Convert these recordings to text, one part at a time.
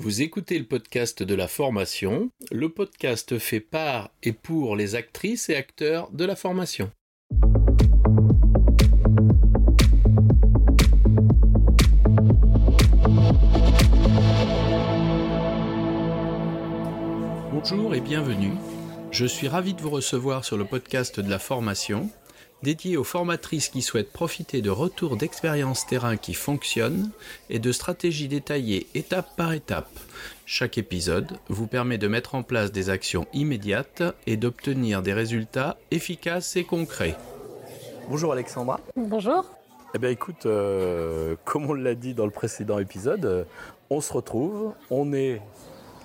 Vous écoutez le podcast de la formation, le podcast fait par et pour les actrices et acteurs de la formation. Bonjour et bienvenue. Je suis ravi de vous recevoir sur le podcast de la formation dédié aux formatrices qui souhaitent profiter de retours d'expériences terrain qui fonctionnent et de stratégies détaillées étape par étape. Chaque épisode vous permet de mettre en place des actions immédiates et d'obtenir des résultats efficaces et concrets. Bonjour Alexandra. Bonjour. Eh bien écoute, euh, comme on l'a dit dans le précédent épisode, euh, on se retrouve, on est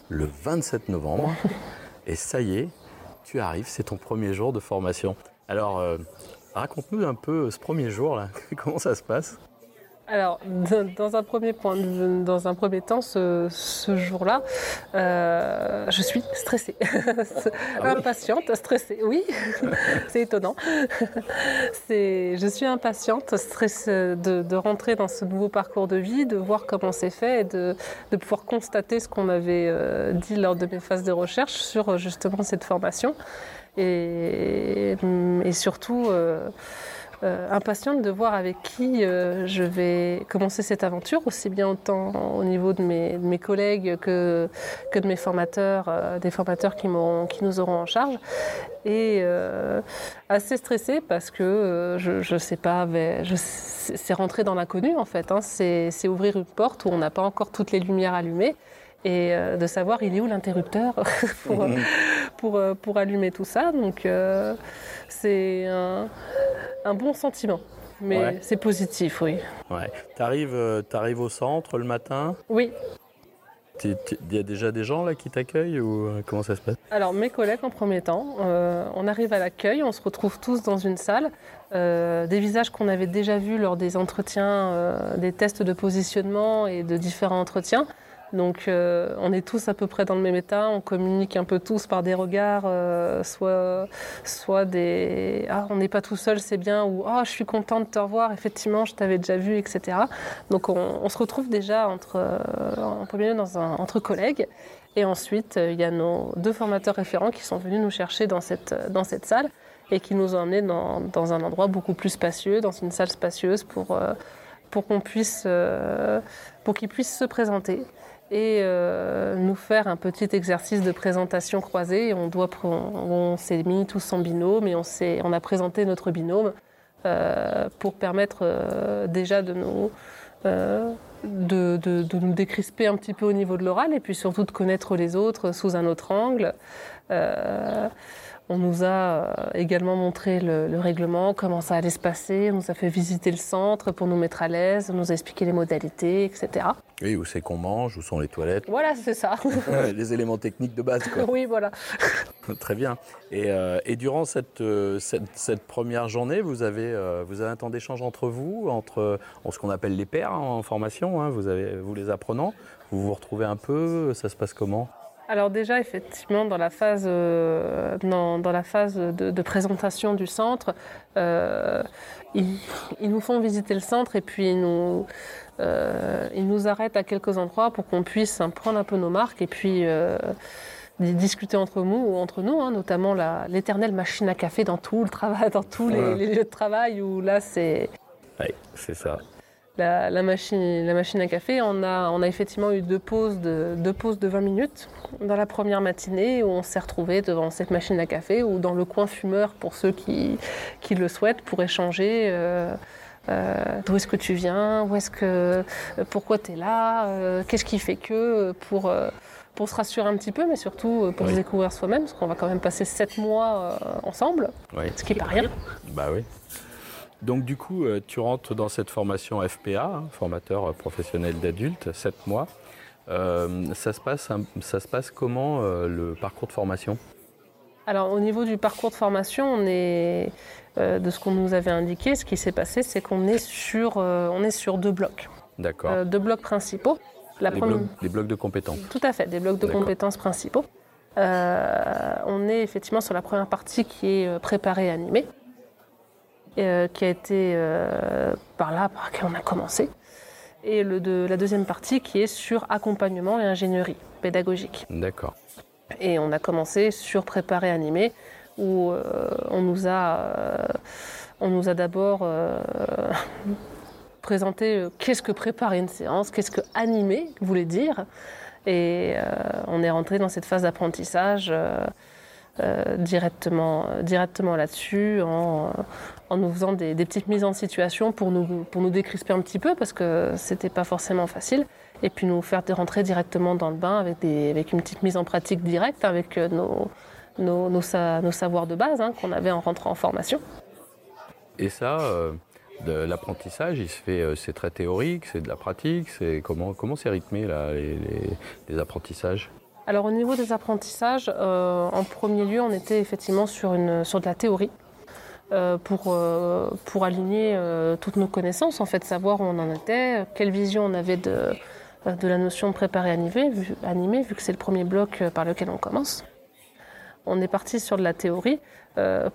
le 27 novembre et ça y est, tu arrives, c'est ton premier jour de formation. Alors, euh, Raconte-nous un peu ce premier jour, là. comment ça se passe? Alors, dans un premier point, dans un premier temps, ce, jour-là, euh, je suis stressée, ah impatiente, stressée. Oui, c'est étonnant. je suis impatiente, stressée de, rentrer dans ce nouveau parcours de vie, de voir comment c'est fait et de, pouvoir constater ce qu'on m'avait euh, dit lors de mes phases de recherche sur justement cette formation et, et surtout euh, euh, impatiente de voir avec qui euh, je vais commencer cette aventure, aussi bien autant au niveau de mes, collègues que, de mes formateurs, des formateurs qui, nous auront en charge. Et assez stressée parce que je ne sais pas, c'est rentrer dans l'inconnu en fait. Hein. c'est ouvrir une porte où on n'a pas encore toutes les lumières allumées et de savoir il est où l'interrupteur pour, mhm pour, euh, pour allumer tout ça. Donc euh, c'est un, un, bon sentiment. Mais c'est positif, oui. Ouais. Tu arrives, euh, au centre le matin? Oui. Il y a déjà des gens là qui t'accueillent ou comment ça se passe? Alors mes collègues en premier temps, on arrive à l'accueil, on se retrouve tous dans une salle, des visages qu'on avait déjà vus lors des entretiens, des tests de positionnement et de différents entretiens. Donc euh, on est tous à peu près dans le même état, on communique un peu tous par des regards, euh, soit, soit des ah on n'est pas tout seul, c'est bien, ou ah je suis content de te revoir, effectivement je t'avais déjà vu, etc. Donc on, se retrouve déjà entre, euh, en premier lieu entre collègues. Et ensuite, il y a nos deux formateurs référents qui sont venus nous chercher dans cette, dans cette salle et qui nous ont emmenés dans, dans un endroit beaucoup plus spacieux, dans une salle spacieuse pour, pour qu'on puisse, pour qu'ils puissent se présenter et euh, nous faire un petit exercice de présentation croisée. On, doit, on, s'est mis tous en binôme et on, on a présenté notre binôme euh, pour permettre euh, déjà de nous, de, de, nous décrisper un petit peu au niveau de l'oral et puis surtout de connaître les autres sous un autre angle. On nous a euh, également montré le, règlement, comment ça allait se passer. On nous a fait visiter le centre pour nous mettre à l'aise, nous a expliqué les modalités, etc. Oui, où c'est qu'on mange, où sont les toilettes. Voilà, c'est ça. les éléments techniques de base, quoi. Oui, voilà. Très bien. Et, euh, durant euh, cette, cette, première journée, vous avez, vous avez un temps d'échange entre vous, entre ce qu'on appelle les pairs en formation, hein. vous, avez, vous les apprenants. Vous vous retrouvez un peu, ça se passe comment? Alors déjà, effectivement, dans la phase, euh, dans, la phase de, présentation du centre, euh, ils, nous font visiter le centre et puis ils nous, euh, ils nous arrêtent à quelques endroits pour qu'on puisse prendre un peu nos marques et puis discuter entre nous, entre nous hein, notamment l'éternelle machine à café dans tout le travail, dans tous les, les, lieux de travail où là c'est... Oui, c'est ça la, machine, la machine à café, on a, on a effectivement eu deux pauses, de, deux pauses de 20 minutes dans la première matinée où on s'est retrouvé devant cette machine à café ou dans le coin fumeur pour ceux qui, qui le souhaitent pour échanger. Euh, euh, d'où est-ce que tu viens Où est-ce que, pourquoi tu es là euh, Qu'est-ce qui fait que pour, pour se rassurer un petit peu, mais surtout pour se découvrir soi-même, parce qu'on va quand même passer sept mois ensemble, ce qui n'est pas rien. Bah oui. Donc du coup, euh, tu rentres dans cette formation FPA, hein, formateur professionnel d'adultes, 7 mois. Euh, ça, se passe, ça se passe comment euh, le parcours de formation? Alors au niveau du parcours de formation, on est, de ce qu'on nous avait indiqué, ce qui s'est passé, c'est qu'on est, sur, on est sur deux blocs. D'accord. deux blocs principaux. La blocs, des, blocs, de compétences. Tout à fait, des blocs de compétences principaux. on est effectivement sur la première partie qui est préparée et animée. Euh, qui a été euh, par là par laquelle on a commencé. et le de, la deuxième partie qui est sur accompagnement et ingénierie pédagogique. D'accord. Et on a commencé sur préparer animé, où euh, on nous a, on nous a d'abord présenté qu'est-ce que préparer une séance, qu'est-ce que animer voulait dire. Et on est rentré dans cette phase d'apprentissage. Directement, directement là-dessus en, en, nous faisant des, petites mises en situation pour nous, pour nous décrisper un petit peu parce que c'était pas forcément facile et puis nous faire rentrer directement dans le bain avec, des, avec une petite mise en pratique directe avec euh, nos, nos, nos, savoirs de base hein, qu'on avait en rentrant en formation. Et ça, euh, l'apprentissage, il se fait, euh, c'est très théorique, c'est de la pratique, c'est comment comment c'est rythmé là, les, apprentissages? Alors au niveau des apprentissages, euh, en premier lieu, on était effectivement sur, une, sur de la théorie. Euh, pour, euh, pour aligner euh, toutes nos connaissances, en fait, savoir où on en était, quelle vision on avait de, de la notion préparée animée, vu, animée, vu que c'est le premier bloc par lequel on commence. On est parti sur de la théorie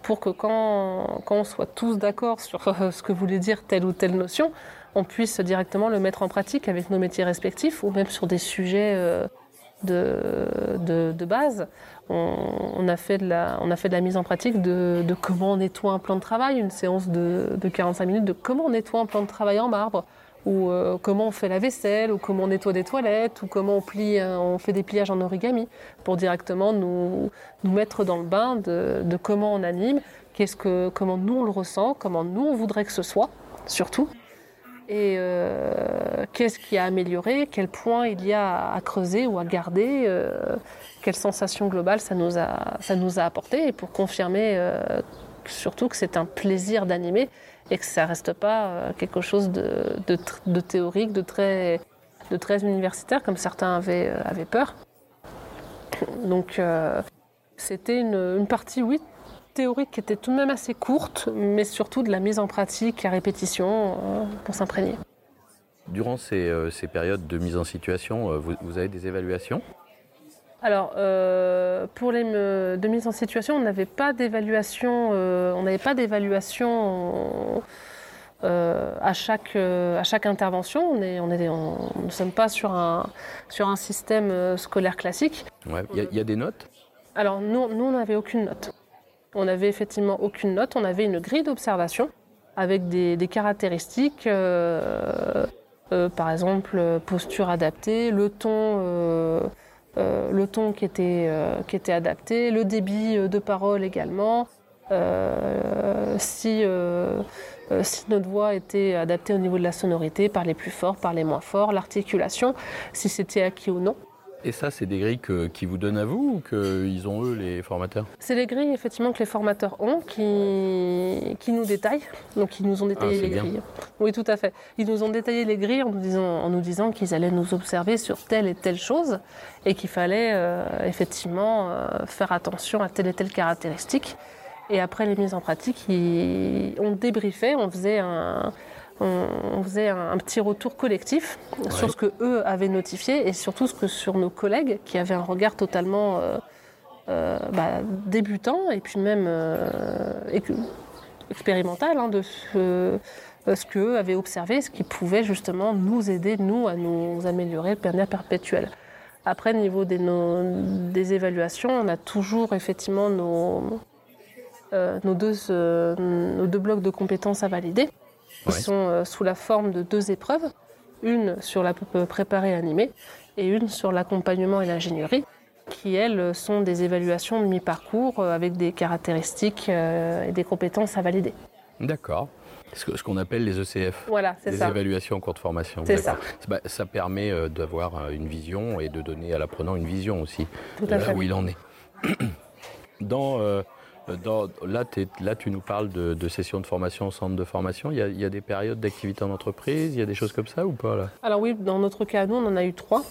pour que quand, quand, on soit tous d'accord sur ce que voulait dire telle ou telle notion, on puisse directement le mettre en pratique avec nos métiers respectifs ou même sur des sujets de, base. On, a fait de la, mise en pratique de, comment on nettoie un plan de travail, une séance de, de 45 minutes de comment on nettoie un plan de travail en marbre ou euh, comment on fait la vaisselle, ou comment on nettoie des toilettes, ou comment on, plie, euh, on fait des pliages en origami, pour directement nous, nous mettre dans le bain de, de comment on anime, qu'est-ce que, comment nous on le ressent, comment nous on voudrait que ce soit, surtout, et euh, qu'est-ce qui a amélioré, quel point il y a à creuser ou à garder, euh, quelle sensation globale ça nous a, ça nous a apporté, et pour confirmer euh, surtout que c'est un plaisir d'animer et que ça reste pas quelque chose de, théorique, de très, de très universitaire, comme certains avaient, avaient peur. Donc c'était une, une, partie, oui, théorique qui était tout de même assez courte, mais surtout de la mise en pratique à répétition euh, pour s'imprégner. Durant ces, euh, ces, périodes de mise en situation, vous, vous avez des évaluations? Alors, euh, pour les de mise en situation, on n'avait pas d'évaluation. Euh, on n'avait pas d'évaluation euh, à chaque à chaque intervention. On est, on est, on, ne sommes pas sur un sur un système scolaire classique. Il ouais, y, y, a des notes? Alors nous, nous on n'avait aucune note. On n'avait effectivement aucune note. On avait une grille d'observation avec des, caractéristiques. Euh, par exemple, posture adaptée, le ton euh, le ton qui était, euh, qui était adapté, le débit euh, de parole également, si, si notre voix était adaptée au niveau de la sonorité, parler plus fort, parler moins fort, l'articulation, si c'était acquis ou non. Et ça, c'est des grilles que, qui vous donnent à vous ou qu'ils ont eux, les formateurs? C'est les grilles, effectivement, que les formateurs ont, qui, qui nous détaillent. Donc, ils nous ont détaillé ah, les bien. grilles. Oui, tout à fait. Ils nous ont détaillé les grilles en nous disant, en nous disant qu'ils allaient nous observer sur telle et telle chose et qu'il fallait euh, effectivement euh, faire attention à telle et telle caractéristique. Et après les mises en pratique, ils, on débriefait, on faisait un on, faisait un, un, petit retour collectif ouais. sur ce que eux avaient notifié et surtout ce que sur nos collègues qui avaient un regard totalement euh, euh, bah, débutant et puis même euh, expérimental hein, de ce, ce qu'eux avaient observé, ce qui pouvait justement nous aider, nous, à nous améliorer le bien-être perpétuel. Après, au niveau des, nos, des évaluations, on a toujours effectivement nos, nos, deux, nos deux blocs de compétences à valider qui ouais. sont euh, sous la forme de deux épreuves, une sur la préparée animée et une sur l'accompagnement et l'ingénierie, qui elles sont des évaluations de mi-parcours euh, avec des caractéristiques euh, et des compétences à valider. D'accord. Ce qu'on appelle les ECF. Voilà, c'est ça. Les évaluations en cours de formation. C'est ça. Bah, ça permet d'avoir une vision et de donner à l'apprenant une vision aussi. Tout à là fait. où il en est. Dans euh, dans, là, là, tu nous parles de, de sessions de formation, centre de formation. Il y a, il y a des périodes d'activité en entreprise, il y a des choses comme ça ou pas là? Alors oui, dans notre cas, nous, on en a eu trois.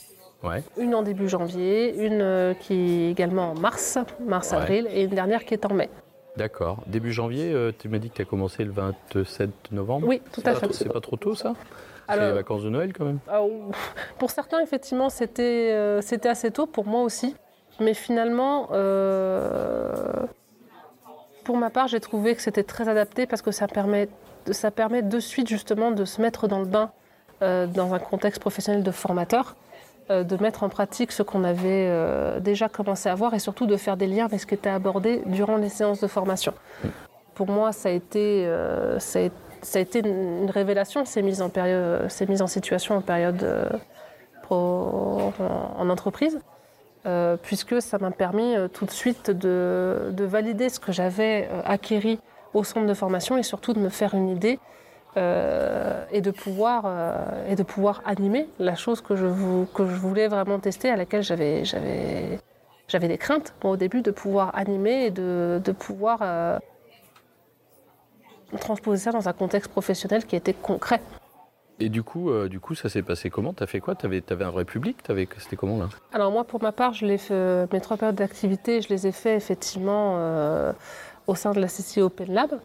Ouais. Une en début janvier, une euh, qui est également en mars, mars-avril, ouais. et une dernière qui est en mai. D'accord. Début janvier, euh, tu m'as dit que tu as commencé le 27 novembre Oui, tout à fait. C'est pas trop tôt ça? C'est les vacances de Noël quand même? euh, Pour certains, effectivement, c'était euh, assez tôt, pour moi aussi. Mais finalement, euh, pour ma part, j'ai trouvé que c'était très adapté parce que ça permet, ça permet de suite justement de se mettre dans le bain dans un contexte professionnel de formateur, de mettre en pratique ce qu'on avait déjà commencé à voir et surtout de faire des liens avec ce qui était abordé durant les séances de formation. Pour moi, ça a été, ça a été une révélation, ces mises en, période, ces mises en situation en période en entreprise. Euh, puisque ça m'a permis euh, tout de suite de, valider ce que j'avais euh, acquéri au centre de formation et surtout de me faire une idée et, de pouvoir, et de pouvoir animer la chose que je, voulais vraiment tester, à laquelle j'avais des craintes au début de pouvoir animer et de, de pouvoir transposer ça dans un contexte professionnel qui était concret. Et du coup, euh, du coup, ça s'est passé comment? T'as fait quoi? T'avais avais un vrai public? C'était comment là? Alors moi, pour ma part, je fait, mes trois périodes d'activité, je les ai fait effectivement euh, au sein de la CCI Open Lab,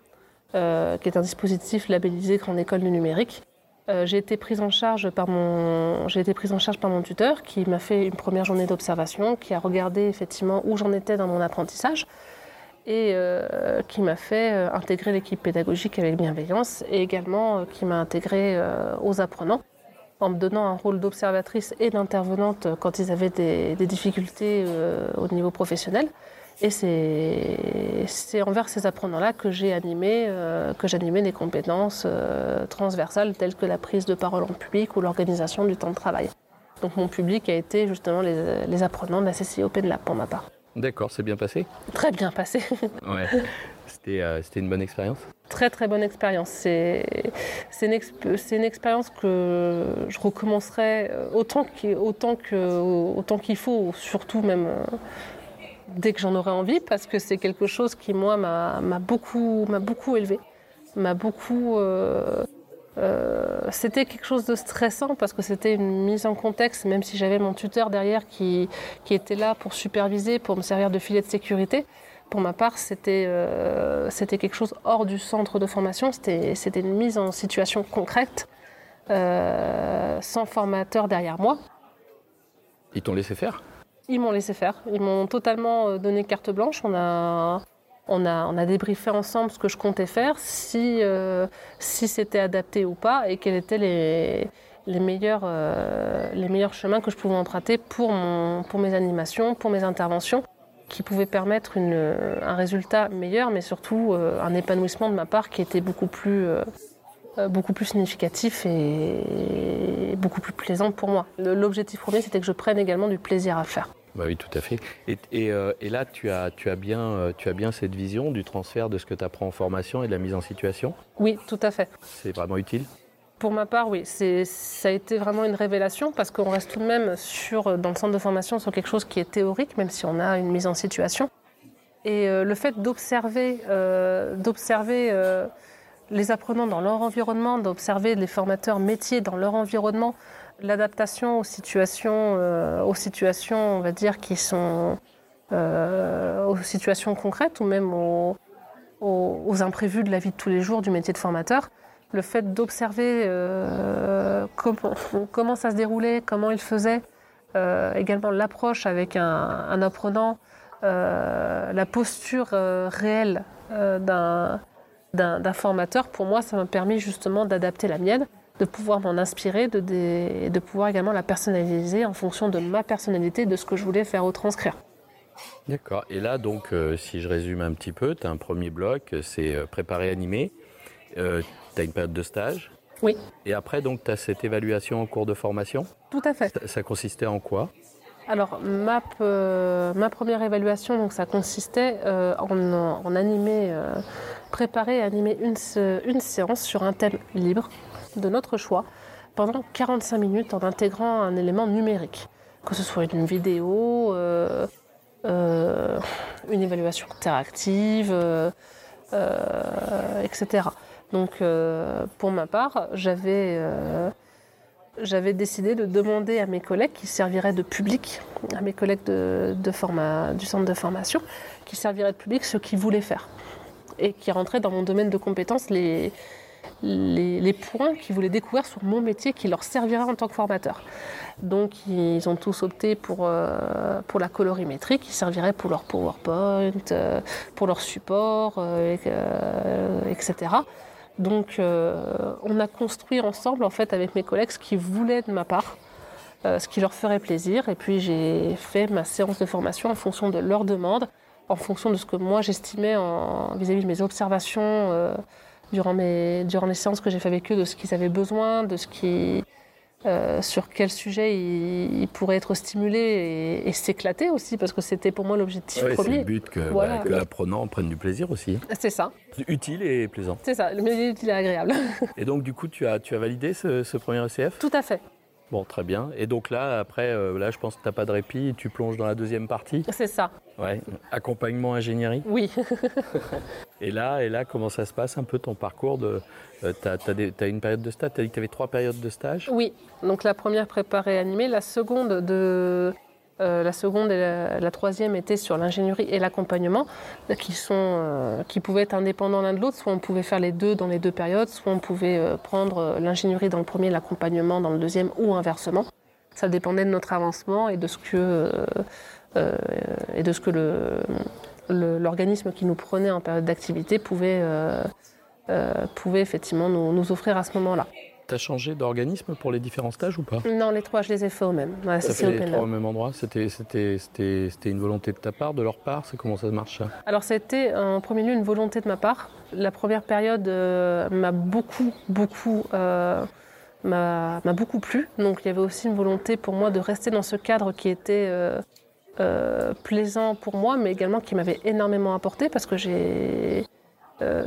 euh, qui est un dispositif labellisé Grande École du numérique. j'ai été prise en charge par mon, j'ai été prise en charge par mon tuteur, qui m'a fait une première journée d'observation, qui a regardé effectivement où j'en étais dans mon apprentissage et euh, qui m'a fait euh, intégrer l'équipe pédagogique avec bienveillance et également euh, qui m'a intégré aux apprenants en me donnant un rôle d'observatrice et d'intervenante quand ils avaient des, difficultés au niveau professionnel. Et c'est envers ces apprenants-là que j'ai animé, que j'animais des compétences transversales telles que la prise de parole en public ou l'organisation du temps de travail. Donc mon public a été justement les, les apprenants de la CCI Open Lab pour ma part. D'accord, c'est bien passé Très bien passé. ouais. Euh, c'était une bonne expérience Très très bonne expérience. C'est une, une, expérience que je recommencerai euh, autant qu'il autant autant qu'il faut, surtout même euh, dès que j'en aurai envie, parce que c'est quelque chose qui, moi, m'a beaucoup, beaucoup élevé, m'a beaucoup... Euh, c'était quelque chose de stressant parce que c'était une mise en contexte, même si j'avais mon tuteur derrière qui, qui, était là pour superviser, pour me servir de filet de sécurité. Pour ma part, c'était euh, quelque chose hors du centre de formation, c'était une mise en situation concrète, euh, sans formateur derrière moi. Ils t'ont laissé faire? Ils m'ont laissé faire. Ils m'ont totalement donné carte blanche. On a, on a, débriefé ensemble ce que je comptais faire, si, euh, c'était adapté ou pas, et quels étaient les, meilleurs, euh, les meilleurs chemins que je pouvais emprunter pour, mon, pour mes animations, pour mes interventions, qui pouvaient permettre un résultat meilleur, mais surtout euh, un épanouissement de ma part qui était beaucoup plus, beaucoup plus significatif et beaucoup plus plaisant pour moi. L'objectif premier, c'était que je prenne également du plaisir à faire. Bah oui, tout à fait. Et, euh, là, tu as, tu, as bien, euh, tu as bien cette vision du transfert de ce que tu apprends en formation et de la mise en situation? Oui, tout à fait. C'est vraiment utile? Pour ma part, oui, ça a été vraiment une révélation parce qu'on reste tout de même sur, dans le centre de formation sur quelque chose qui est théorique, même si on a une mise en situation. Et euh, le fait d'observer, d'observer les apprenants dans leur environnement, d'observer les formateurs métiers dans leur environnement, l'adaptation aux situations, euh, aux situations, on va dire, qui sont euh, aux situations concrètes ou même aux, imprévus de la vie de tous les jours du métier de formateur. Le fait d'observer euh, comment, ça se déroulait, comment il faisait, également l'approche avec un, apprenant, la posture réelle d'un formateur, pour moi, ça m'a permis justement d'adapter la mienne de pouvoir m'en inspirer, de, de, pouvoir également la personnaliser en fonction de ma personnalité, de ce que je voulais faire retranscrire. D'accord. Et là, donc, euh, si je résume un petit peu, tu as un premier bloc, c'est euh, préparer, animer. Euh, tu as une période de stage. Oui. Et après, donc, tu as cette évaluation en cours de formation. Tout à fait. Ça, consistait en quoi? Alors, ma, ma, première évaluation, donc, ça consistait en, en animer, préparer et animer une, une séance sur un thème libre, de notre choix pendant 45 minutes en intégrant un élément numérique, que ce soit une vidéo, euh, euh, une évaluation interactive, euh, etc. Donc pour ma part, j'avais décidé de demander à mes collègues qui serviraient de public, à mes collègues du centre de formation, qui serviraient de public ce qu'ils voulaient faire et qui rentraient dans mon domaine de compétences les, les, points qu'ils voulaient découvrir sur mon métier qui leur servira en tant que formateur. Donc ils ont tous opté pour, euh, pour la colorimétrie qui servirait pour leur PowerPoint, euh, pour leur support, euh, etc. Donc, on a construit ensemble, en fait, avec mes collègues, ce qu'ils voulaient de ma part, ce qui leur ferait plaisir. Et puis, j'ai fait ma séance de formation en fonction de leurs demandes, en fonction de ce que moi j'estimais vis-à-vis de mes observations durant, mes, durant les séances que j'ai fait avec eux, de ce qu'ils avaient besoin, de ce qui euh, sur quel sujet il, pourrait être stimulé et, s'éclater aussi, parce que c'était pour moi l'objectif premier. C'est le but que, bah, l'apprenant prenne du plaisir aussi. C'est ça. Utile et plaisant. C'est ça, le milieu utile et agréable. et donc du coup, tu as, tu as validé ce, ce premier ECF Tout à fait. Bon, très bien. Et donc là, après, euh, là, je pense que tu n'as pas de répit, tu plonges dans la deuxième partie. C'est ça. Ouais. Accompagnement ingénierie. Oui. et là, et là, comment ça se passe un peu ton parcours de euh, Tu as, une période de stage. Tu as dit que tu avais trois périodes de stage? Oui. Donc la première préparée animée, la seconde de euh, la seconde et la, troisième étaient sur l'ingénierie et l'accompagnement, qui, sont, euh, qui pouvaient être indépendants l'un de l'autre. Soit on pouvait faire les deux dans les deux périodes, soit on pouvait euh, prendre l'ingénierie dans le premier, l'accompagnement dans le deuxième, ou inversement. Ça dépendait de notre avancement et de ce que, et de ce que l'organisme qui nous prenait en période d'activité pouvait, pouvait effectivement nous offrir à ce moment-là. Tu as changé d'organisme pour les différents stages ou pas? Non, les trois, je les ai fait au même. Ouais, fait les trois au même endroit C'était une volonté de ta part, de leur part? C'est comment ça marche ça? Alors c'était en premier lieu une volonté de ma part. La première période euh, m'a beaucoup, beaucoup... Euh, m'a beaucoup plu. Donc il y avait aussi une volonté pour moi de rester dans ce cadre qui était euh, plaisant pour moi, mais également qui m'avait énormément apporté parce que j'ai...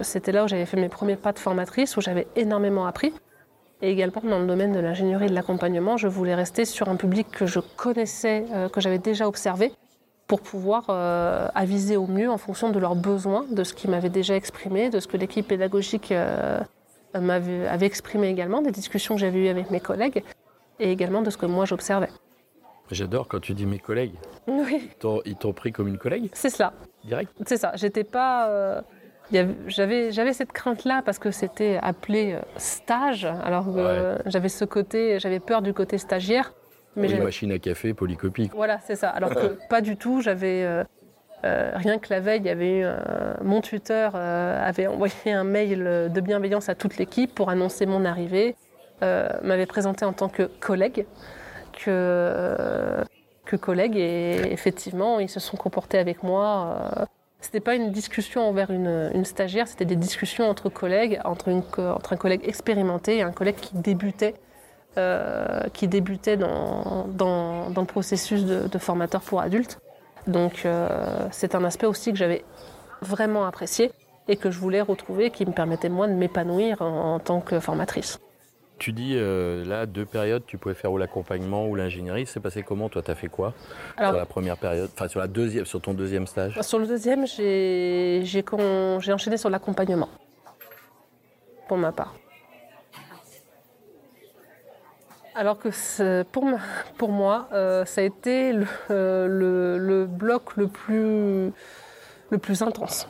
C'était là où j'avais fait mes premiers pas de formatrice, où j'avais énormément appris. Et également dans le domaine de l'ingénierie et de l'accompagnement, je voulais rester sur un public que je connaissais, euh, que j'avais déjà observé, pour pouvoir euh, aviser au mieux en fonction de leurs besoins, de ce qu'ils m'avaient déjà exprimé, de ce que l'équipe pédagogique euh, m'avait avait exprimé également, des discussions que j'avais eues avec mes collègues, et également de ce que moi j'observais. J'adore quand tu dis mes collègues. Oui. Ils t'ont pris comme une collègue C'est cela. Direct C'est ça. J'étais pas. J'avais cette crainte-là parce que c'était appelé euh, stage. Alors j'avais ce côté, j'avais peur du côté stagiaire. Mais une machine à café polycopique. Voilà, c'est ça. Alors que pas du tout. J'avais euh, euh, rien que la veille, il y avait eu, mon tuteur avait envoyé un mail de bienveillance à toute l'équipe pour annoncer mon arrivée. m'avait présenté en tant que collègue, que que collègue et effectivement ils se sont comportés avec moi c'était pas une discussion envers une, stagiaire, c'était des discussions entre collègues, entre, un collègue expérimenté et un collègue qui débutait, euh, qui débutait dans, le processus de, formateur pour adultes. Donc euh, c'est un aspect aussi que j'avais vraiment apprécié et que je voulais retrouver, qui me permettait moi de m'épanouir en tant que formatrice. Tu dis euh, là deux périodes, tu pouvais faire ou l'accompagnement ou l'ingénierie. C'est passé comment Toi, tu as fait quoi sur la première période Enfin, sur la deuxième, sur ton deuxième stage? Sur le deuxième, j'ai enchaîné sur l'accompagnement pour ma part. Alors que pour, pour moi, euh, ça a été le, le, le, bloc le plus, le plus intense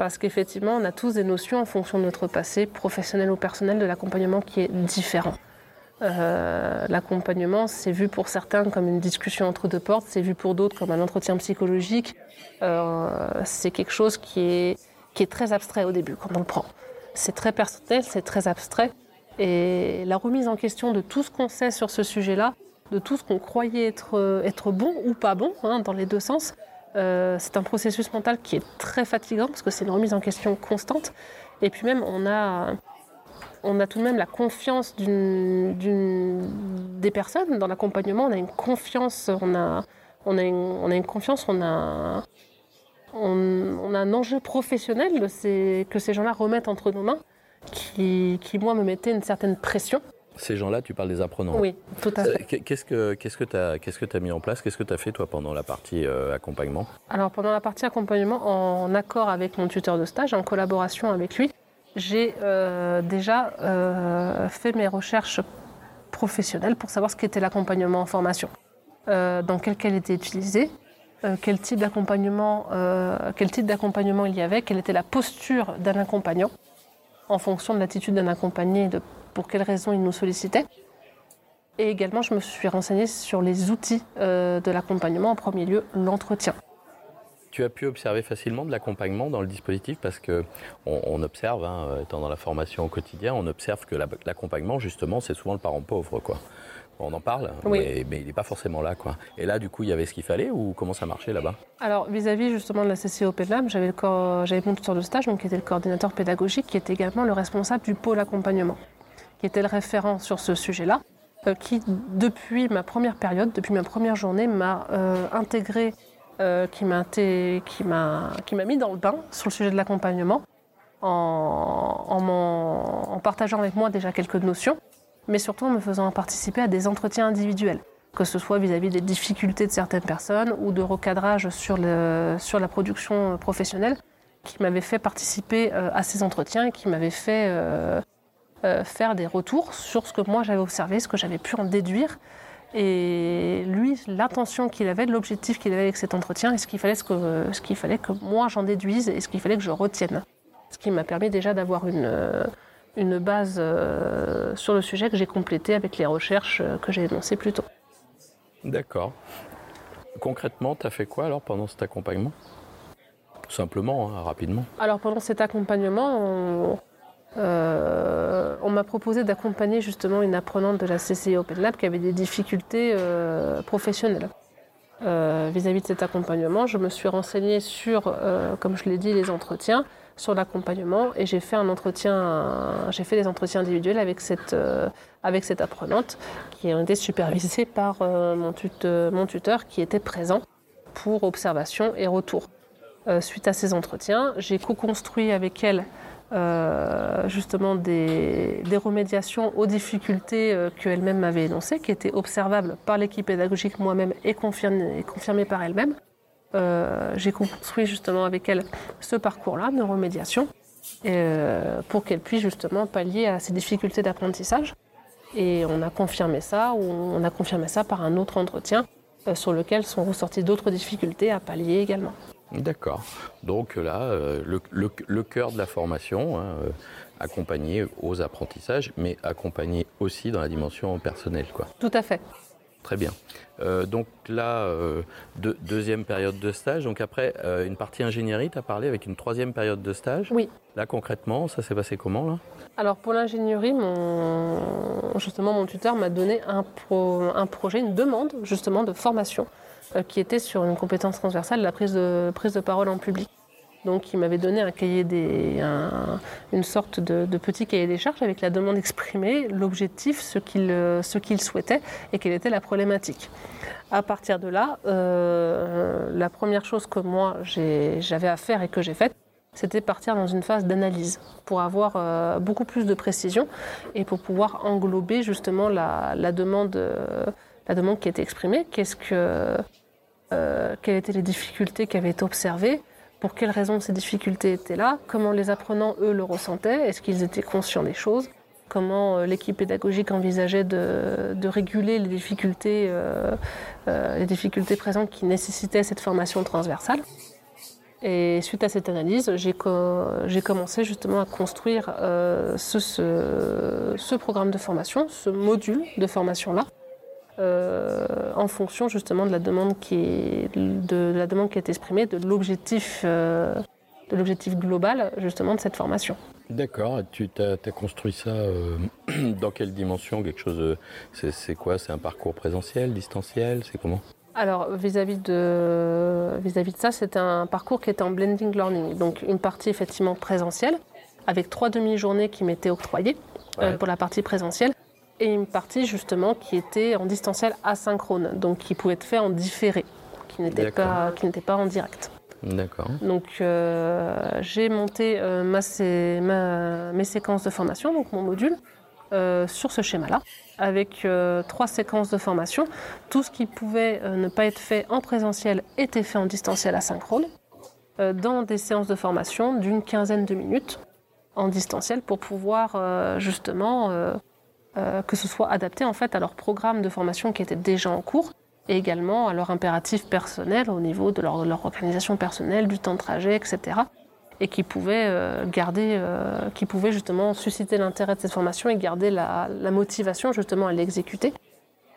parce qu'effectivement, on a tous des notions en fonction de notre passé, professionnel ou personnel, de l'accompagnement qui est différent. Euh, l'accompagnement, c'est vu pour certains comme une discussion entre deux portes, c'est vu pour d'autres comme un entretien psychologique. Euh, c'est quelque chose qui est, qui est très abstrait au début quand on le prend. C'est très personnel, c'est très abstrait. Et la remise en question de tout ce qu'on sait sur ce sujet-là, de tout ce qu'on croyait être, être bon ou pas bon, hein, dans les deux sens, euh, c'est un processus mental qui est très fatigant parce que c'est une remise en question constante. Et puis même, on a, on a tout de même la confiance des personnes dans l'accompagnement. On a une confiance, on a, on a, on a une confiance, on a, on, a un enjeu professionnel que ces gens-là remettent entre nos mains qui, qui, moi, me mettait une certaine pression. Ces gens-là, tu parles des apprenants. Oui, tout à fait. Qu'est-ce que qu'est-ce que tu as qu'est-ce que as mis en place? Qu'est-ce que tu as fait toi pendant la partie euh, accompagnement? Alors pendant la partie accompagnement, en accord avec mon tuteur de stage, en collaboration avec lui, j'ai euh, déjà euh, fait mes recherches professionnelles pour savoir ce qu'était l'accompagnement en formation, dans quel cas il était utilisé, quel type d'accompagnement quel type d'accompagnement il y avait, quelle était la posture d'un accompagnant en fonction de l'attitude d'un accompagné et de pour quelles raisons il nous sollicitait. Et également, je me suis renseignée sur les outils euh, de l'accompagnement, en premier lieu l'entretien. tu as pu observer facilement de l'accompagnement dans le dispositif parce que on, observe, hein, étant dans la formation au quotidien, on observe que l'accompagnement, justement, c'est souvent le parent pauvre, quoi. On en parle, mais, il n'est pas forcément là. Quoi. Et là, du coup, il y avait ce qu'il fallait ou comment ça marchait là-bas? Alors, vis-à-vis justement de la CCOP Lab, j'avais, j'avais mon tuteur de stage, donc, qui était le coordinateur pédagogique, qui était également le responsable du pôle accompagnement, qui était le référent sur ce sujet-là, euh, qui, depuis ma première période, depuis ma première journée, m'a euh, intégré euh, qui m'a mis dans le bain sur le sujet de l'accompagnement en, partageant avec moi déjà quelques notions, mais surtout en me faisant participer à des entretiens individuels, que ce soit vis-à-vis des difficultés de certaines personnes ou de recadrage sur, sur la production professionnelle, qui m'avait fait participer à ces entretiens et qui m'avait fait euh, faire des retours sur ce que moi j'avais observé, ce que j'avais pu en déduire et lui, l'intention qu'il avait, l'objectif qu'il avait avec cet entretien, et ce qu'il fallait, ce, que, ce qu'il fallait que moi j'en déduise et ce qu'il fallait que je retienne? Ce qui m'a permis déjà d'avoir une, une base euh, sur le sujet que j'ai complété avec les recherches euh, que j'ai énoncées plus tôt. D'accord. Concrètement, tu as fait quoi alors pendant cet accompagnement? Simplement, hein, rapidement. Alors pendant cet accompagnement, on, euh, on m'a proposé d'accompagner justement une apprenante de la CCI Open Lab qui avait des difficultés euh, professionnelles. Euh, vis-à-vis de cet accompagnement, je me suis renseignée sur, comme je l'ai dit, les entretiens, sur l'accompagnement et j'ai fait un entretien, j'ai fait des entretiens individuels avec cette, avec cette apprenante qui ont été supervisés par mon, mon, tuteur qui était présent pour observation et retour. suite à ces entretiens, j'ai co-construit avec elle euh, justement des, remédiations aux difficultés euh, qu'elle-même m'avait énoncées, qui étaient observables par l'équipe pédagogique moi-même et confirmées, par elle-même. Euh, j'ai construit justement avec elle ce parcours-là de remédiation pour qu'elle puisse justement pallier à ces difficultés d'apprentissage. Et on a confirmé ça, ou on a confirmé ça par un autre entretien sur lequel sont ressorties d'autres difficultés à pallier également. D'accord. Donc là, euh, le, cœur de la formation, hein, euh, accompagné aux apprentissages, mais accompagné aussi dans la dimension personnelle. Quoi. Tout à fait. Très bien. Euh, donc là, deuxième période de stage. Donc après, une partie ingénierie, tu as parlé avec une troisième période de stage. Oui. Là, concrètement, ça s'est passé comment là? Alors pour l'ingénierie, mon... justement, mon tuteur m'a donné un, un projet, une demande justement de formation qui était sur une compétence transversale, la prise de, prise de parole en public. Donc il m'avait donné un cahier des, une sorte de, petit cahier des charges avec la demande exprimée, l'objectif, ce qu'il ce qu'il souhaitait et quelle était la problématique. À partir de là, euh, la première chose que moi j'avais à faire et que j'ai faite, c'était partir dans une phase d'analyse pour avoir euh, beaucoup plus de précision et pour pouvoir englober justement la, la demande, la demande qui était exprimée. Qu'est-ce que euh, quelles étaient les difficultés qui avaient été observées, pour quelles raisons ces difficultés étaient là, comment les apprenants, eux, le ressentaient, est-ce qu'ils étaient conscients des choses, comment euh, l'équipe pédagogique envisageait de, réguler les difficultés, euh, les difficultés présentes qui nécessitaient cette formation transversale. Et suite à cette analyse, j'ai commencé justement à construire ce, programme de formation, ce module de formation-là, euh, en fonction justement de la demande qui est, de, la demande qui est exprimée, de l'objectif euh, de l'objectif global justement de cette formation. D'accord, tu as, construit ça euh, dans quelle dimension Quelque chose c'est quoi? C'est un parcours présentiel, distanciel? C'est comment? Alors vis-à-vis de, vis-à-vis de ça, c'est un parcours qui est en blending learning, donc une partie effectivement présentielle, avec trois demi-journées qui m'étaient octroyées pour la partie présentielle, et une partie justement qui était en distanciel asynchrone, donc qui pouvait être fait en différé, qui n'était pas, qui n'était pas en direct. D'accord. Donc euh, j'ai monté euh, ma, mes séquences de formation, donc mon module, euh, sur ce schéma-là, avec trois séquences de formation. Tout ce qui pouvait ne pas être fait en présentiel était fait en distanciel asynchrone, dans des séances de formation d'une quinzaine de minutes en distanciel pour pouvoir justement euh, que ce soit adapté en fait à leur programme de formation qui était déjà en cours et également à leur impératif personnel au niveau de leur, organisation personnelle, du temps de trajet, etc. Et qui pouvaient euh, garder, euh, qui pouvaient justement susciter l'intérêt de cette formation et garder la, motivation justement à l'exécuter.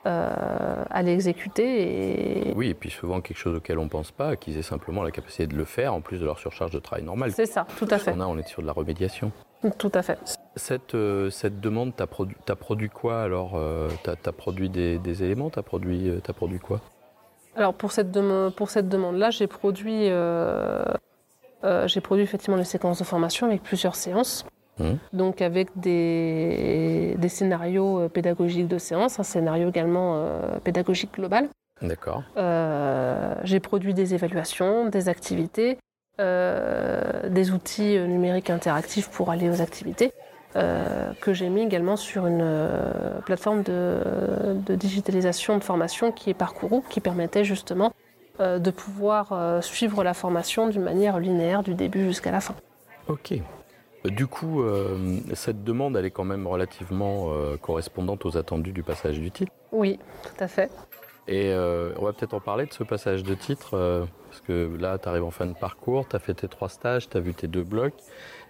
à l'exécuter. Et... Oui, et puis souvent quelque chose auquel on ne pense pas, qu'ils aient simplement la capacité de le faire en plus de leur surcharge de travail normale. C'est ça, tout à fait. On, a, on est sur de la remédiation. Tout à fait. Cette, cette demande, tu as, produit, quoi alors Tu as, produit des, des éléments Tu as, produit, as produit quoi? Alors pour cette, pour cette demande-là, j'ai produit, euh, euh, j'ai produit effectivement les séquences de formation avec plusieurs séances. Mmh. Donc avec des, des, scénarios euh, pédagogiques de séance, un scénario également pédagogique global. D'accord. j'ai produit des évaluations, des activités, des outils numériques interactifs pour aller aux activités. Euh, que j'ai mis également sur une euh, plateforme de, digitalisation de formation qui est Parcourou, qui permettait justement euh, de pouvoir suivre la formation d'une manière linéaire du début jusqu'à la fin. Ok. Du coup, cette demande, elle est quand même relativement correspondante aux attendus du passage du titre Oui, tout à fait. Et on va peut-être en parler de ce passage de titre, parce que là, tu arrives en fin de parcours, tu as fait tes trois stages, tu as vu tes deux blocs.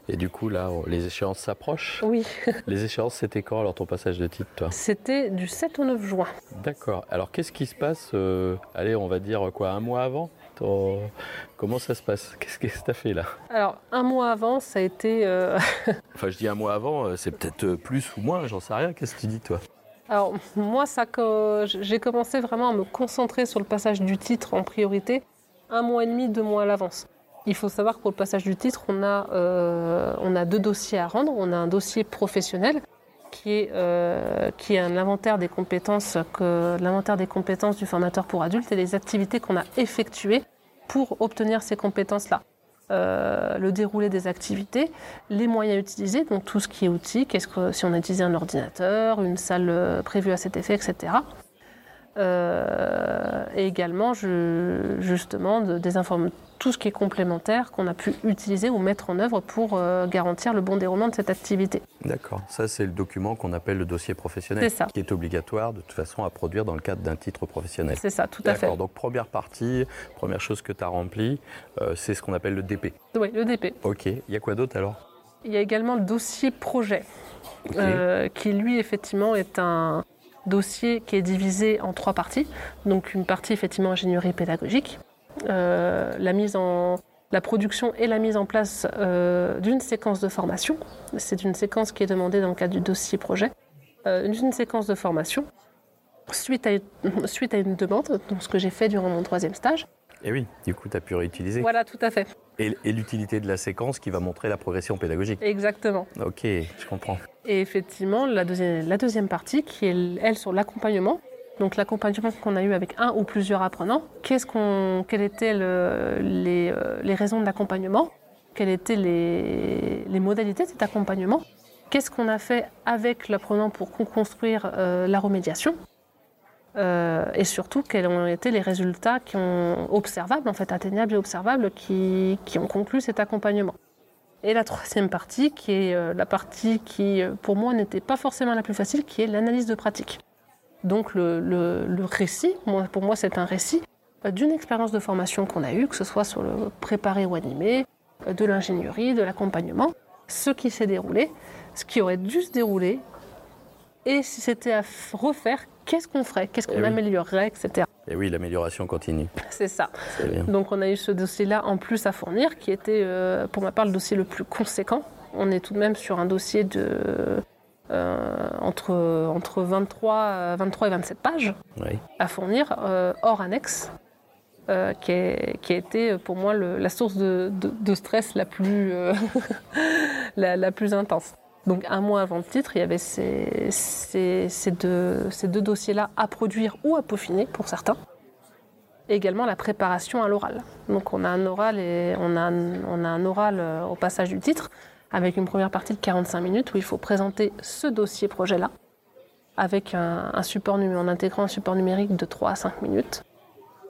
Et du coup, là, les échéances s'approchent. Oui. les échéances, c'était quand alors ton passage de titre, toi? C'était du 7 au 9 juin. D'accord. Alors, qu'est-ce qui se passe euh, Allez, on va dire quoi, un mois avant? Comment ça se passe? Qu'est-ce que tu as fait là? Alors, un mois avant, ça a été. Euh, enfin, je dis un mois avant, euh, c'est peut-être plus ou moins, j'en sais rien. Qu'est-ce que tu dis, toi? Alors moi, ça, j'ai commencé vraiment à me concentrer sur le passage du titre en priorité un mois et demi, deux mois à l'avance. Il faut savoir que pour le passage du titre, on a, euh, on a deux dossiers à rendre. On a un dossier professionnel qui est, euh, l'inventaire des compétences du formateur pour adultes et les activités qu'on a effectuées pour obtenir ces compétences-là. Euh, le déroulé des activités, les moyens utilisés, donc tout ce qui est outils, si on a utilisé un ordinateur, une salle prévue à cet effet, etc. Euh, et également je, justement de, des tout ce qui est complémentaire qu'on a pu utiliser ou mettre en œuvre pour euh, garantir le bon déroulement de cette activité. D'accord, ça c'est le document qu'on appelle le dossier professionnel, qui est obligatoire de toute façon à produire dans le cadre d'un titre professionnel. C'est ça, tout à fait. donc première partie, première chose que tu as remplie, euh, c'est ce qu'on appelle le DP. Oui, le DP. Ok, il y a quoi d'autre alors? Il y a également le dossier projet, qui lui effectivement est un, dossier qui est divisé en trois parties. Donc une partie effectivement ingénierie pédagogique, euh, la mise en la production et la mise en place euh, d'une séquence de formation. C'est une séquence qui est demandée dans le cadre du dossier projet. Euh, une séquence de formation suite à, suite à une demande, donc ce que j'ai fait durant mon troisième stage. Et oui, du coup, tu as pu réutiliser. Voilà, tout à fait. Et, l'utilité de la séquence qui va montrer la progression pédagogique. Exactement. Ok, je comprends. Et effectivement, la deuxième, la deuxième partie, qui est, elle, sur l'accompagnement. Donc l'accompagnement qu'on a eu avec un ou plusieurs apprenants, qu'est-ce qu'on, quelles étaient les, euh, les, raisons de l'accompagnement, quelles étaient les, les modalités de cet accompagnement, qu'est-ce qu'on a fait avec l'apprenant pour construire euh, la remédiation, euh, et surtout quels ont été les résultats qui ont observables, en fait atteignables et observables, qui, qui ont conclu cet accompagnement. Et la troisième partie, qui est euh, la partie qui, euh, pour moi, n'était pas forcément la plus facile, qui est l'analyse de pratique. Donc le, le, récit, pour moi c'est un récit d'une expérience de formation qu'on a eue, que ce soit sur le préparé ou animé, de l'ingénierie, de l'accompagnement, ce qui s'est déroulé, ce qui aurait dû se dérouler, et si c'était à refaire, qu'est-ce qu'on ferait, qu'est-ce qu'on eh améliorerait, etc. Et oui, l'amélioration continue. C'est ça. Donc on a eu ce dossier-là en plus à fournir, qui était euh, pour ma part le dossier le plus conséquent. On est tout de même sur un dossier de euh, entre, entre 23, 23 et 27 pages à fournir, euh, hors annexe. qui, est, qui, a été pour moi le, la source de, de, stress la plus, la, la, plus intense. Donc un mois avant le titre, il y avait ces, deux, dossiers-là à produire ou à peaufiner pour certains. Également la préparation à l'oral. Donc on a un oral et on a, on a un oral euh, au passage du titre avec une première partie de 45 minutes où il faut présenter ce dossier projet-là avec un, support en intégrant un support numérique de 3 à 5 minutes.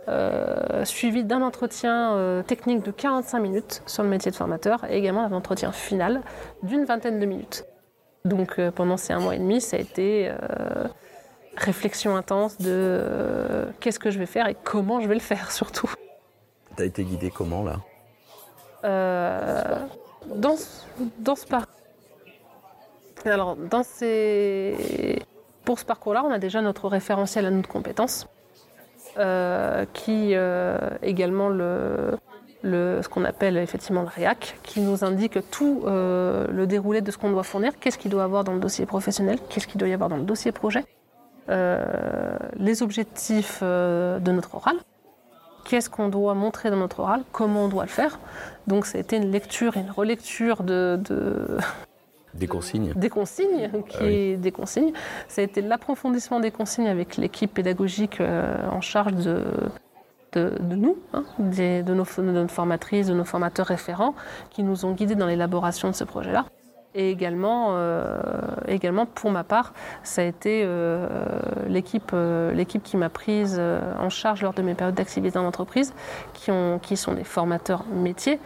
Euh, suivi d'un entretien euh, technique de 45 minutes sur le métier de formateur et également d'un entretien final d'une vingtaine de minutes. Donc euh, pendant ces un mois et demi, ça a été réflexion intense de qu'est-ce que je vais faire et comment je vais le faire surtout. T'as été guidé comment là? Dans, dans ce par... Alors dans ces Pour ce parcours-là, on a déjà notre référentiel à nous de compétences, qui également le, ce qu'on appelle effectivement le REAC, qui nous indique tout le déroulé de ce qu'on doit fournir, qu'est-ce qu'il doit avoir dans le dossier professionnel, qu'est-ce qu'il doit y avoir dans le dossier projet, les objectifs de notre oral, qu'est-ce qu'on doit montrer dans notre oral, comment on doit le faire. Donc ça a été une lecture et une relecture de, des consignes. Des consignes, qui ah des consignes. Ça a été l'approfondissement des consignes avec l'équipe pédagogique euh, en charge de, de, nous, hein, de, nos, de nos formatrices, de nos formateurs référents, qui nous ont guidés dans l'élaboration de ce projet-là. Et également, euh, également, pour ma part, ça a été euh, l'équipe, euh, l'équipe qui m'a prise en charge lors de mes périodes d'activité en entreprise, qui, ont, qui sont des formateurs métiers,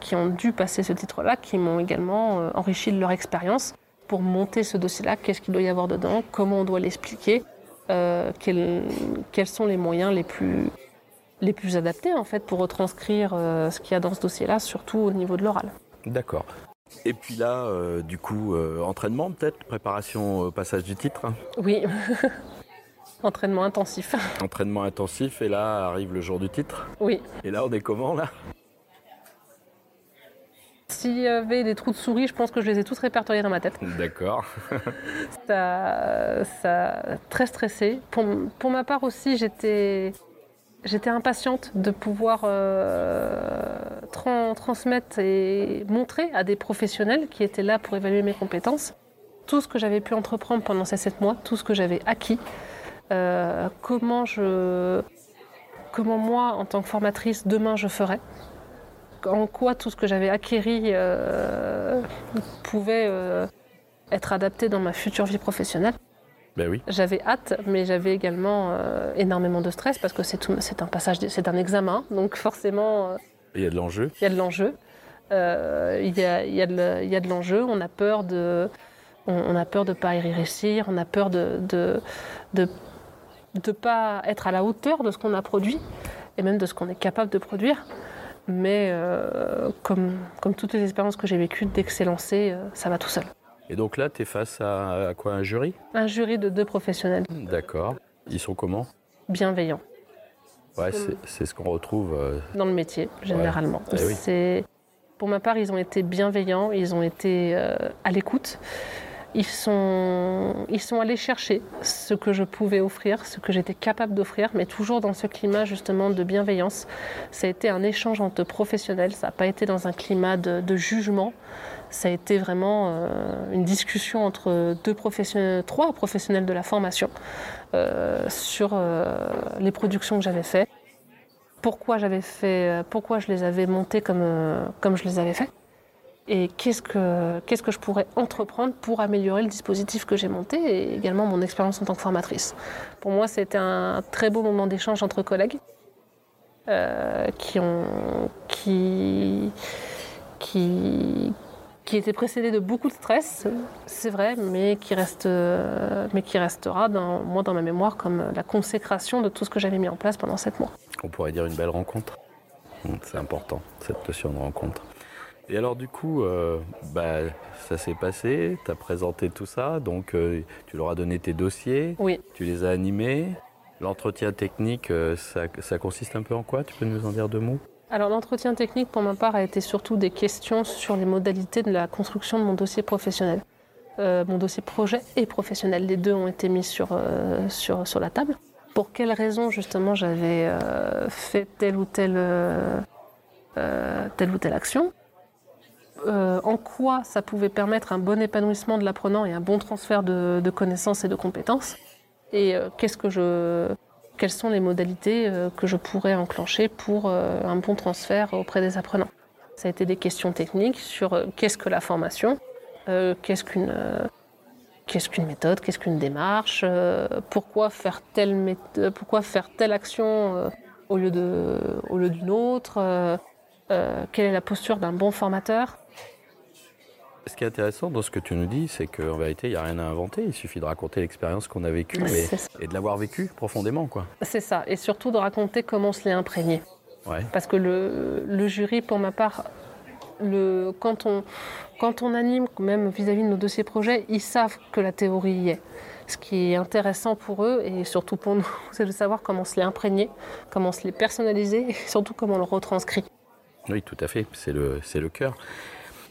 qui ont dû passer ce titre-là, qui m'ont également enrichi de leur expérience pour monter ce dossier-là. Qu'est-ce qu'il doit y avoir dedans? Comment on doit l'expliquer? Quels, quels, sont les moyens les plus, les plus adaptés en fait pour retranscrire ce qu'il y a dans ce dossier-là, surtout au niveau de l'oral? D'accord. Et puis là, euh, du coup, euh, entraînement peut-être, préparation au passage du titre? Oui, entraînement intensif. Entraînement intensif, et là arrive le jour du titre? Oui. Et là, on est comment là? S'il y avait des trous de souris, je pense que je les ai tous répertoriés dans ma tête. D'accord. ça, ça, très stressé. Pour, pour ma part aussi, j'étais J'étais impatiente de pouvoir euh, transmettre et montrer à des professionnels qui étaient là pour évaluer mes compétences tout ce que j'avais pu entreprendre pendant ces sept mois, tout ce que j'avais acquis, euh, comment, je, comment moi, en tant que formatrice, demain je ferais, en quoi tout ce que j'avais acquéri euh, pouvait être adapté dans ma future vie professionnelle. Ben oui. J'avais hâte, mais j'avais également euh, énormément de stress parce que c'est un passage, c'est un examen, donc forcément. Euh, il y a de l'enjeu. Il y a de l'enjeu. Euh, il, y a, il, y a de l'enjeu. On a peur de, on, a peur de pas y réussir. On a peur de de, de, de pas être à la hauteur de ce qu'on a produit et même de ce qu'on est capable de produire. Mais comme, comme toutes les expériences que j'ai vécues, dès que c'est lancé, ça va tout seul. Et donc là, tu es face à, quoi Un jury? Un jury de deux professionnels. D'accord. Ils sont comment? Bienveillants. Ouais, c'est ce qu'on retrouve. Euh, Dans le métier, généralement. Eh pour ma part, ils ont été bienveillants, ils ont été euh, à l'écoute. Ils sont, ils sont allés chercher ce que je pouvais offrir, ce que j'étais capable d'offrir, mais toujours dans ce climat justement de bienveillance. Ça a été un échange entre professionnels, ça n'a pas été dans un climat de, jugement. Ça a été vraiment euh, une discussion entre deux trois professionnels de la formation euh, sur euh, les productions que j'avais faites, pourquoi j'avais fait, pourquoi je les avais montées comme, comme je les avais faites et qu'est-ce que, qu'est-ce que je pourrais entreprendre pour améliorer le dispositif que j'ai monté et également mon expérience en tant que formatrice? Pour moi, c'était un très beau moment d'échange entre collègues euh, qui ont qui qui qui était précédé de beaucoup de stress, c'est vrai, mais qui reste, mais qui restera dans, moi dans ma mémoire comme la consécration de tout ce que j'avais mis en place pendant sept mois. On pourrait dire une belle rencontre. C'est important cette notion de rencontre. Et alors du coup, euh, bah, ça s'est passé, tu as présenté tout ça, donc euh, tu leur as donné tes dossiers, oui. tu les as animés. L'entretien technique, euh, ça, consiste un peu en quoi? Tu peux nous en dire deux mots? Alors l'entretien technique pour ma part a été surtout des questions sur les modalités de la construction de mon dossier professionnel. mon dossier projet et professionnel, les deux ont été mis sur, sur, sur la table. Pour quelles raisons justement j'avais fait telle ou telle, telle ou telle action? Euh, en quoi ça pouvait permettre un bon épanouissement de l'apprenant et un bon transfert de, connaissances et de compétences, et euh, quelles sont les modalités euh, que je pourrais enclencher pour un bon transfert auprès des apprenants? Ça a été des questions techniques sur qu'est-ce que la formation, qu'est-ce qu'une méthode, qu'est-ce qu'une démarche, pourquoi faire telle action au lieu d'une autre. quelle est la posture d'un bon formateur? Ce qui est intéressant dans ce que tu nous dis, c'est qu'en vérité, il n'y a rien à inventer. Il suffit de raconter l'expérience qu'on a vécue et, de l'avoir vécue profondément. quoi. C'est ça. Et surtout de raconter comment on se l'est imprégné. Parce que le, jury, pour ma part, le, quand, on, quand on anime, même vis-à-vis de nos dossiers projets, ils savent que la théorie y est. Ce qui est intéressant pour eux et surtout pour nous, c'est de savoir comment se les imprégner, comment se les personnaliser et surtout comment on le retranscrit. Oui, tout à fait, c'est le, c'est le cœur.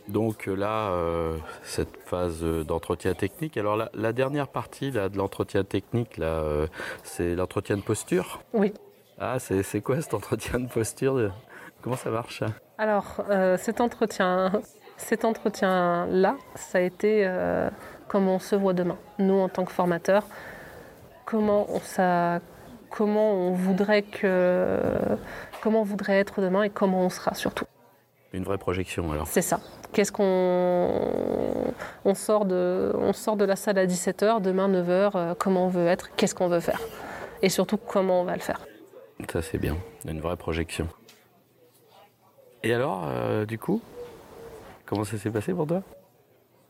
Donc là, euh, cette phase d'entretien technique. Alors la, dernière partie là, de l'entretien technique, là, euh, c'est l'entretien de posture. Oui. Ah, c'est, quoi cet entretien de posture Comment ça marche Alors, euh, cet entretien, cet entretien-là, ça a été comment on se voit demain. Nous, en tant que formateurs, comment on, ça, comment on voudrait que, comment on voudrait être demain et comment on sera surtout. Une vraie projection alors. C'est ça. Qu'est-ce qu'on on sort de on sort de la salle à 17h, demain 9h, euh, comment on veut être, qu'est-ce qu'on veut faire? Et surtout comment on va le faire. Ça c'est bien, une vraie projection. Et alors euh, du coup, comment ça s'est passé pour toi?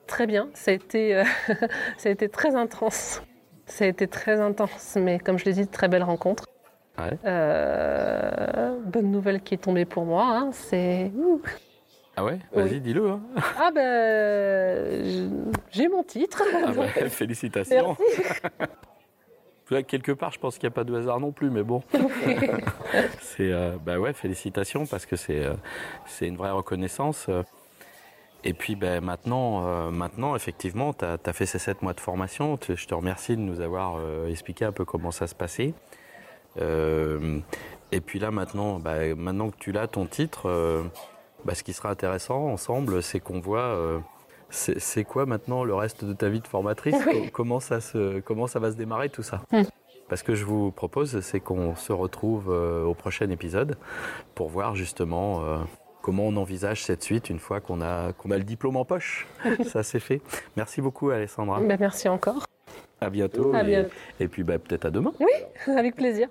Très bien, ça a été euh, ça a été très intense. Ça a été très intense, mais comme je l'ai dit, très belle rencontre. Ouais. bonne nouvelle qui est tombée pour moi, hein, c'est ah ouais? Vas-y, dis-le. Hein. Ah ben, j'ai mon titre. Ah ben, félicitations. Quelque part, je pense qu'il n'y a pas de hasard non plus, mais bon. c'est, euh, bah ouais, félicitations parce que c'est, euh, c'est une vraie reconnaissance. Et puis ben, maintenant, euh, maintenant, effectivement, tu as, fait ces sept mois de formation. Je te remercie de nous avoir expliqué un peu comment ça se passait. Et puis là, maintenant, ben, maintenant que tu l'as, ton titre, bah, ce qui sera intéressant ensemble, c'est qu'on voit euh, c'est quoi maintenant le reste de ta vie de formatrice? Comment, ça se, comment ça va se démarrer tout ça? Hmm. Parce que je vous propose, c'est qu'on se retrouve euh, au prochain épisode pour voir justement euh, comment on envisage cette suite une fois qu'on a, qu'on a le diplôme en poche. ça c'est fait. Merci beaucoup Alessandra. Bah, merci encore. À bientôt. et, puis bah, peut-être à demain. Oui, avec plaisir.